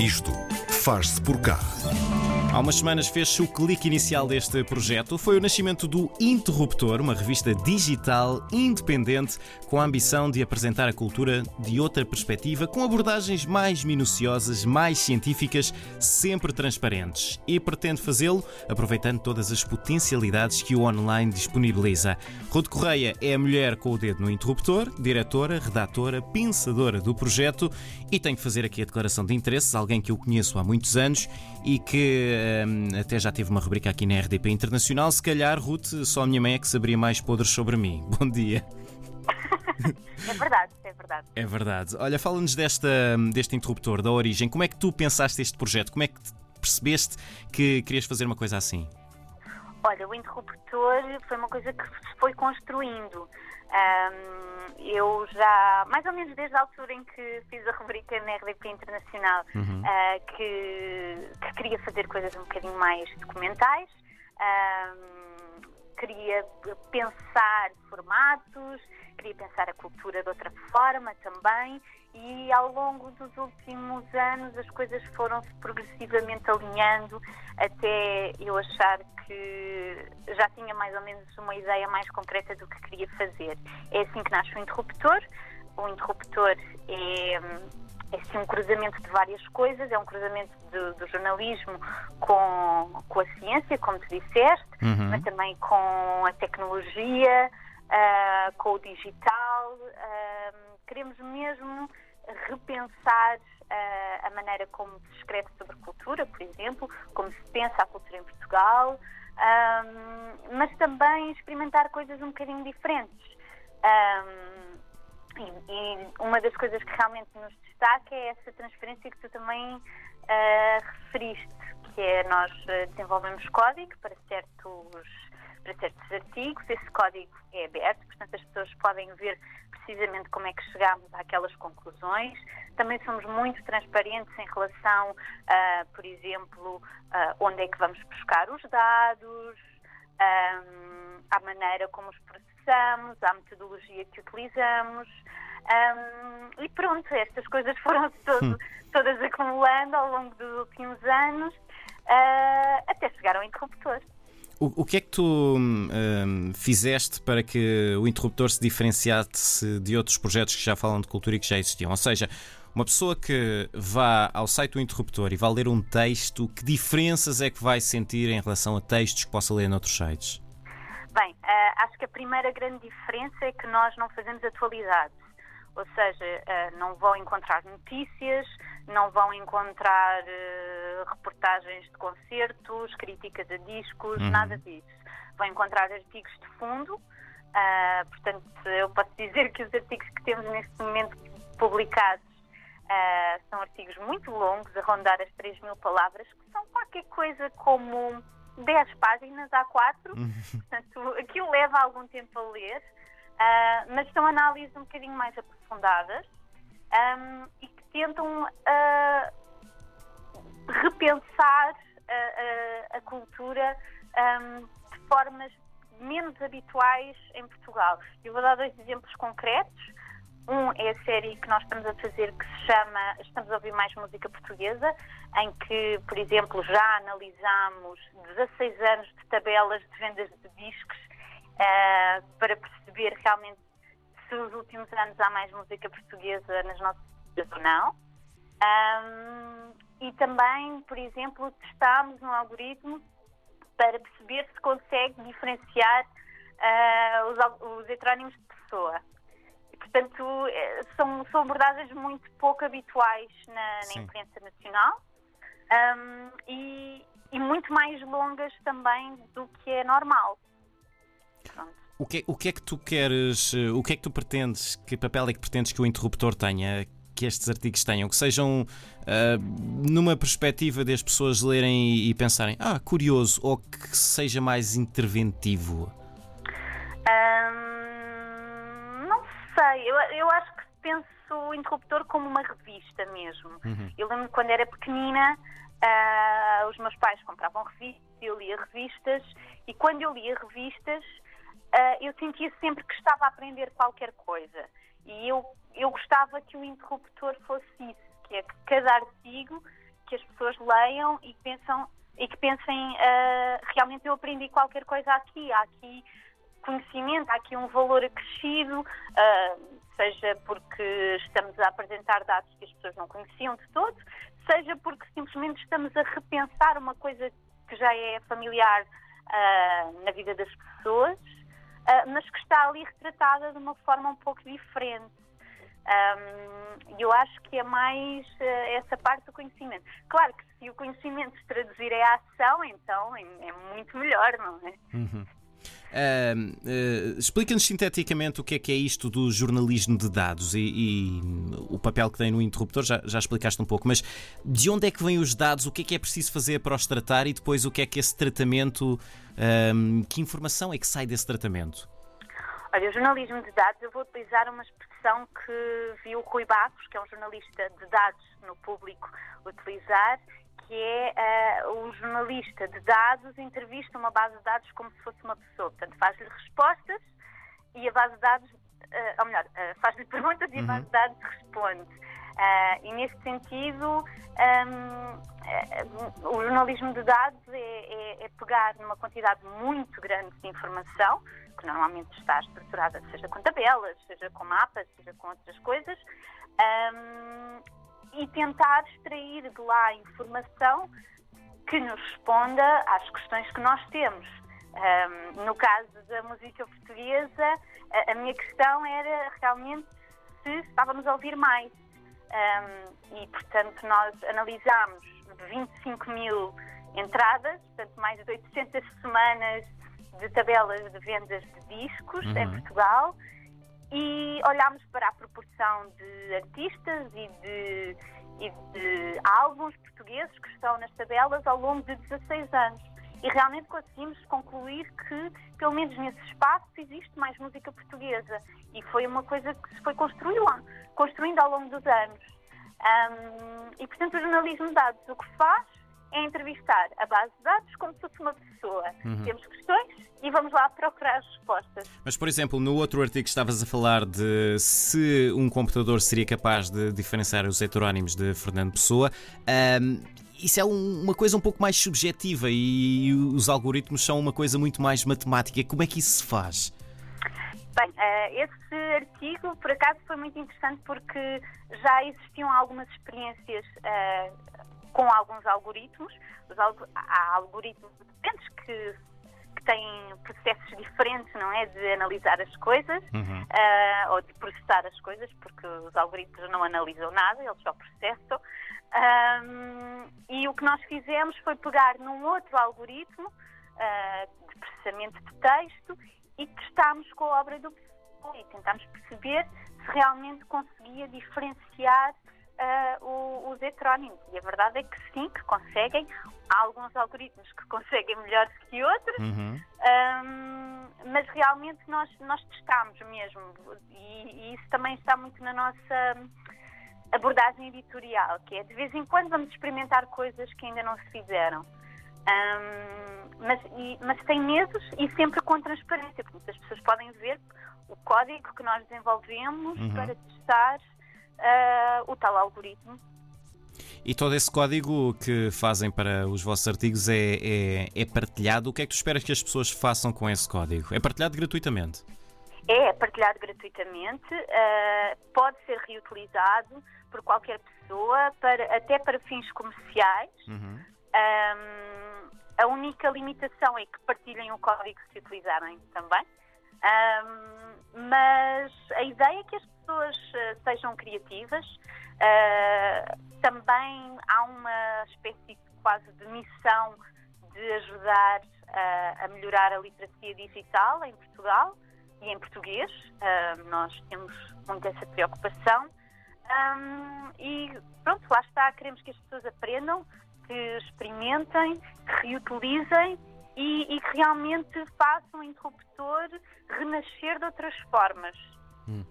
Isto faz-se por cá. Há umas semanas fez-se o clique inicial deste projeto. Foi o nascimento do Interruptor, uma revista digital independente com a ambição de apresentar a cultura de outra perspectiva, com abordagens mais minuciosas, mais científicas, sempre transparentes. E pretende fazê-lo aproveitando todas as potencialidades que o online disponibiliza. Ruth Correia é a mulher com o dedo no interruptor, diretora, redatora, pensadora do projeto e tenho que fazer aqui a declaração de interesses, alguém que eu conheço há muitos anos e que até já teve uma rubrica aqui na RDP Internacional. Se calhar, Ruth, só a minha mãe é que saberia mais podres sobre mim. Bom dia. É verdade, é verdade. É verdade. Olha, fala-nos desta, deste interruptor, da origem. Como é que tu pensaste este projeto? Como é que percebeste que querias fazer uma coisa assim? Olha, o interruptor foi uma coisa que se foi construindo. Um, eu já, mais ou menos desde a altura em que fiz a rubrica na RDP Internacional, Uhum. uh, que, que queria fazer coisas um bocadinho mais documentais, um, queria pensar formatos, queria pensar a cultura de outra forma também, e ao longo dos últimos anos as coisas foram-se progressivamente alinhando até eu achar que já tinha mais ou menos uma ideia mais concreta do que queria fazer. É assim que nasce o interruptor. O interruptor é, é assim, um cruzamento de várias coisas, é um cruzamento do, do jornalismo com, com a ciência, como tu disseste, Uhum. mas também com a tecnologia, ah, com o digital. ah, queremos mesmo repensar ah, a maneira como se escreve sobre cultura, por exemplo, como se pensa a cultura em Portugal, ah, mas também experimentar coisas um bocadinho diferentes. Ah, e, e uma das coisas que realmente nos destaca é essa transferência que tu também ah, referiste, que é nós ah, desenvolvemos código para certos, para certos artigos, esse código é aberto, portanto as pessoas podem ver precisamente como é que chegámos àquelas conclusões. Também somos muito transparentes em relação, ah, por exemplo, ah, onde é que vamos buscar os dados, um, à maneira como os processamos, à metodologia que utilizamos. Um, e pronto, estas coisas foram todo, todas acumulando ao longo dos últimos anos ah, até chegar ao interruptor. O, o que é que tu hum, fizeste para que o interruptor se diferenciasse de outros projetos que já falam de cultura e que já existiam? Ou seja, uma pessoa que vá ao site do interruptor e vá ler um texto, que diferenças é que vai sentir em relação a textos que possa ler noutros sites? Bem, ah, acho que a primeira grande diferença é que nós não fazemos atualidades. Ou seja, ah, não vão encontrar notícias, não vão encontrar ah, reportagens de concertos, críticas a discos, Uhum. nada disso. Vão encontrar artigos de fundo. ah, portanto, eu posso dizer que os artigos que temos neste momento publicados são artigos muito longos, a rondar as 3 mil palavras, que são qualquer coisa como 10 páginas A4. Portanto, aquilo leva algum tempo a ler, ah, mas são análises um bocadinho mais aprofundadas ahm, e que tentam ah, repensar a, a- a cultura ahm, de formas menos habituais em Portugal. Eu vou dar dois exemplos concretos. Um é a série que nós estamos a fazer que se chama Estamos a ouvir mais música portuguesa, em que, por exemplo, já analisamos 16 anos de tabelas de vendas de discos ah, para perceber realmente se nos últimos anos há mais música portuguesa nas nossas ou não. Ahm, e também, por exemplo, testámos um algoritmo para perceber se consegue diferenciar ah, os, os heterónimos de pessoa. E, portanto, eh, são, são abordagens muito pouco habituais na, na imprensa nacional ahm, e, e muito mais longas também do que é normal. Pronto. O que, é- o que é que tu queres, eh, o que é que tu pretendes, que papel é que pretendes que o interruptor tenha, que estes artigos tenham, que sejam ah, numa perspectiva das pessoas lerem e, e pensarem, ah, curioso, ou que seja mais interventivo? Não sei, eu, eu acho que penso o interruptor como uma revista mesmo. Eu lembro quando era pequenina, ah, os meus pais compravam revistas, eu lia revistas, e quando eu lia revistas, ah, eu sentia sempre que estava a aprender qualquer coisa. E eu, eu gostava que o interruptor fosse isso, que é que cada artigo que as pessoas leiam e que, pensam, e que pensem uh, realmente eu aprendi qualquer coisa aqui, há aqui conhecimento, há aqui um valor acrescido, uh, seja porque estamos a apresentar dados que as pessoas não conheciam de todo, seja porque simplesmente estamos a repensar uma coisa que já é familiar uh, na vida das pessoas, uh, mas que está ali retratada de uma forma um pouco diferente. Um, eu acho que é mais uh, essa parte do conhecimento. Claro que se o conhecimento se traduzir em ação, então é, é muito melhor, não é? Uhum. Uh, Explica-nos sinteticamente o que é que é isto do jornalismo de dados e, e o papel que tem no interruptor, já, já, explicaste um pouco, mas de onde é que vêm os dados, o que é que é preciso fazer para os tratar e depois o que é que esse tratamento, que informação é que sai desse tratamento? Olha, o jornalismo de dados, eu vou utilizar uma expressão que vi o Rui Barros, que é um jornalista de dados no público, utilizar, que é uh, um jornalista de dados entrevista uma base de dados como se fosse uma pessoa. Portanto, faz-lhe respostas e a base de dados, uh, ou melhor, uh, faz-lhe perguntas e a base de dados responde. Uh, e neste sentido, um, o jornalismo de dados é, é, é, pegar numa quantidade muito grande de informação, que normalmente está estruturada, seja com tabelas, seja com mapas, seja com outras coisas, um, e tentar extrair de lá informação que nos responda às questões que nós temos. Um, no caso da música portuguesa, a, a, minha questão era realmente se estávamos a ouvir mais. Um, e, portanto, nós analisámos 25 mil entradas, portanto, mais de 800 semanas de tabelas de vendas de discos uhum. em Portugal e olhámos para a proporção de artistas e de, e de álbuns portugueses que estão nas tabelas ao longo de 16 anos. E realmente conseguimos concluir que, pelo menos nesse espaço, existe mais música portuguesa. E foi uma coisa que se foi construindo, construindo ao longo dos anos. Um, e, portanto, o jornalismo de dados o que faz é entrevistar a base de dados como se fosse uma pessoa. Uhum. Temos questões e vamos lá procurar as respostas. Mas, por exemplo, no outro artigo estavas a falar de se um computador seria capaz de diferenciar os heterónimos de Fernando Pessoa. Um, isso é um, uma coisa um pouco mais subjetiva e os algoritmos são uma coisa muito mais matemática. Como é que isso se faz? Bem, uh, esse artigo, por acaso, foi muito interessante porque já existiam algumas experiências uh, com alguns algoritmos. Alg há algoritmos diferentes que, que, têm processos diferentes, não é? De analisar as coisas uhum. uh, ou de processar as coisas, porque os algoritmos não analisam nada, eles só processam. Um, e o que nós fizemos foi pegar num outro algoritmo uh, de processamento de texto e testámos com a obra do e tentámos perceber se realmente conseguia diferenciar uh, os heterónimos. E a verdade é que sim, que conseguem. Há alguns algoritmos que conseguem melhor que outros, uhum. um, mas realmente nós, nós testamos mesmo. E, e, isso também está muito na nossa abordagem editorial, que é de vez em quando vamos experimentar coisas que ainda não se fizeram. Um, mas, e, mas sem medos e sempre com transparência, porque as pessoas podem ver o código que nós desenvolvemos uhum. para testar uh, o tal algoritmo. E todo esse código que fazem para os vossos artigos é, é, é, partilhado. O que é que tu esperas que as pessoas façam com esse código? É partilhado gratuitamente? É partilhado gratuitamente, uh, pode ser reutilizado por qualquer pessoa, para, até para fins comerciais. Uhum. Um, a única limitação é que partilhem o código se utilizarem também. Um, mas a ideia é que as pessoas uh, sejam criativas. Uh, também há uma espécie quase de missão de ajudar uh, a melhorar a literacia digital em Portugal e em português. nós temos muito essa preocupação. Um, e pronto, lá está, queremos que as pessoas aprendam, que experimentem, que reutilizem e, e que realmente façam o interruptor renascer de outras formas. Hum.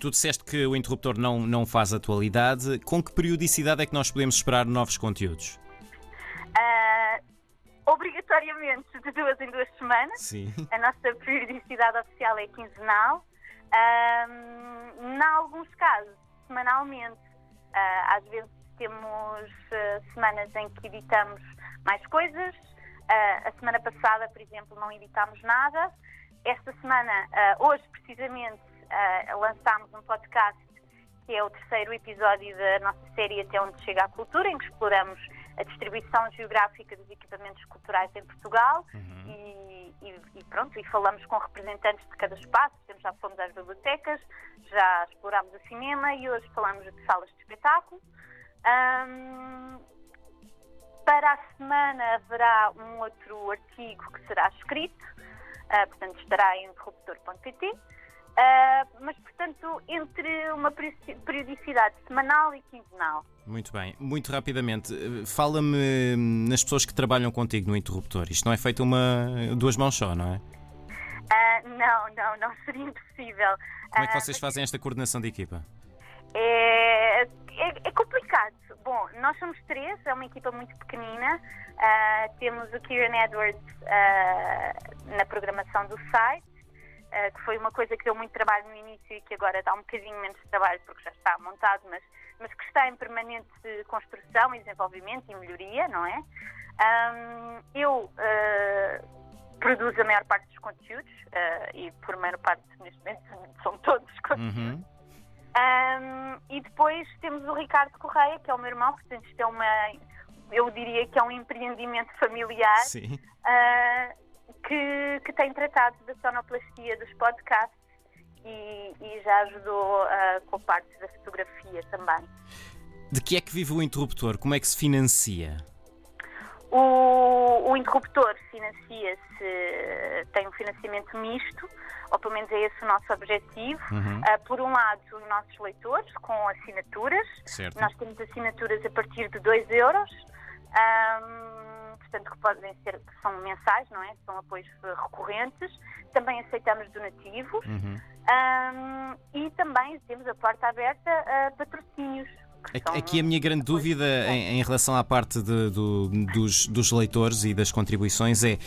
Tu disseste que o interruptor não, não faz atualidade. Com que periodicidade é que nós podemos esperar novos conteúdos? Uh, obrigatoriamente de duas em duas semanas. Sim. A nossa periodicidade oficial é quinzenal. Uh, em alguns casos, semanalmente. Uh, às vezes temos uh, semanas em que editamos mais coisas. A semana passada, por exemplo, não editámos nada. Esta semana, hoje precisamente, lançámos um podcast que é o terceiro episódio da nossa série Até Onde Chega a Cultura, em que exploramos a distribuição geográfica dos equipamentos culturais em Portugal uhum. e, e, e, pronto, e falamos com representantes de cada espaço, já fomos às bibliotecas, já explorámos o cinema e hoje falamos de salas de espetáculo. Um, para a semana haverá um outro artigo que será escrito, uh, portanto estará em interruptor.pt. Uh, mas, portanto, entre uma periodicidade semanal e quinzenal. Muito bem. Muito rapidamente, fala-me nas pessoas que trabalham contigo no interruptor. Isto não é feito uma duas mãos só, não é? Uh, não, não, não seria impossível. Como é que vocês fazem esta coordenação de equipa? É, é, é, complicado. Bom, nós somos três, é uma equipa muito pequenina. Uh, temos o Kieran Edwards uh, na programação do site. Eh, que foi uma coisa que deu muito trabalho no início e que agora dá um bocadinho menos trabalho porque já está montado, mas, mas que está em permanente construção e desenvolvimento e melhoria, não é? Um, eu uh, produzo a maior parte dos conteúdos uh, e por maior parte neste momento são todos os conteúdos. Uhum. Um, e depois temos o Ricardo Correia, que é o meu irmão, portanto isto é uma, eu diria que é um empreendimento familiar. Uh, que, que tem tratado da sonoplastia dos podcasts e, e já ajudou uh, com a parte da fotografia também. De que é que vive o interruptor? Como é que se financia? O, o interruptor financia-se, tem um financiamento misto, ou pelo menos é esse o nosso objetivo. Uhum. Uh, por um lado, os nossos leitores, com assinaturas. Certo. Nós temos assinaturas a partir de 2 euros. Um, portanto, que podem ser, que são mensais, não é? São apoios recorrentes. Também aceitamos donativos. Uhum. Um, e também temos a porta aberta a patrocínios. Aqui a minha grande dúvida em, em relação à parte de, do, dos, dos, leitores e das contribuições é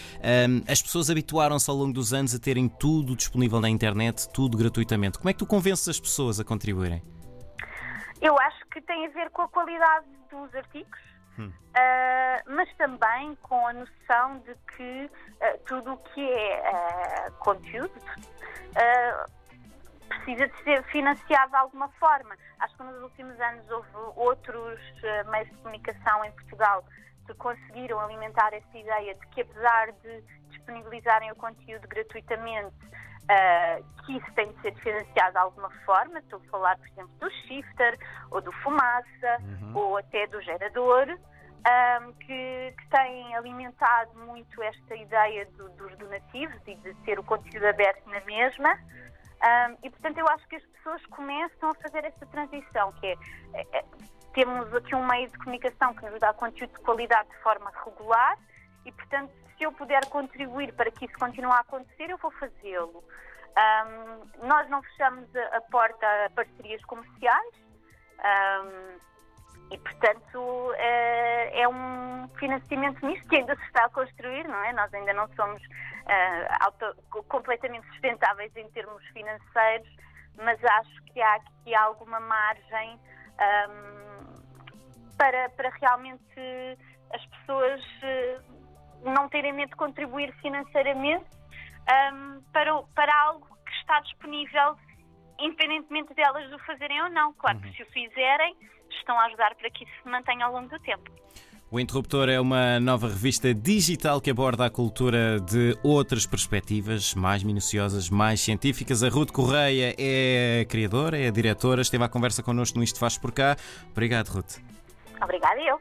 um, as pessoas habituaram-se ao longo dos anos a terem tudo disponível na internet, tudo gratuitamente. Como é que tu convences as pessoas a contribuírem? Eu acho que tem a ver com a qualidade dos artigos Hum. Uh, mas também com a noção de que uh, tudo o que é uh, conteúdo precisa de ser financiado de alguma forma. Acho que nos últimos anos houve outros meios de comunicação em Portugal que conseguiram alimentar essa ideia de que, apesar de disponibilizarem o conteúdo gratuitamente, Uh, que isso tem de ser financiado de alguma forma. Estou a falar, por exemplo, do shifter, ou do fumaça, uhum. ou até do gerador, um, que, que têm alimentado muito esta ideia do, dos donativos e de ter o conteúdo aberto na mesma. Um, e, portanto, eu acho que as pessoas começam a fazer esta transição, que é, é, é temos aqui um meio de comunicação que nos dá conteúdo de qualidade de forma regular e, portanto, se eu puder contribuir para que isso continue a acontecer, eu vou fazê-lo. Um, nós não fechamos a, a, porta a parcerias comerciais um, e, portanto, é, é, um financiamento misto que ainda se está a construir, não é? Nós ainda não somos uh, auto, completamente sustentáveis em termos financeiros, mas acho que há aqui alguma margem um, para, para realmente as pessoas não terem medo de contribuir financeiramente um, para, para algo que está disponível, independentemente delas o fazerem ou não. Claro que uhum. se o fizerem, estão a ajudar para que isso se mantenha ao longo do tempo. O Interruptor é uma nova revista digital que aborda a cultura de outras perspectivas, mais minuciosas, mais científicas. A Ruth Correia é a criadora, é a diretora, esteve à conversa connosco no Isto Faz Por Cá. Obrigado, Ruth. Obrigada eu.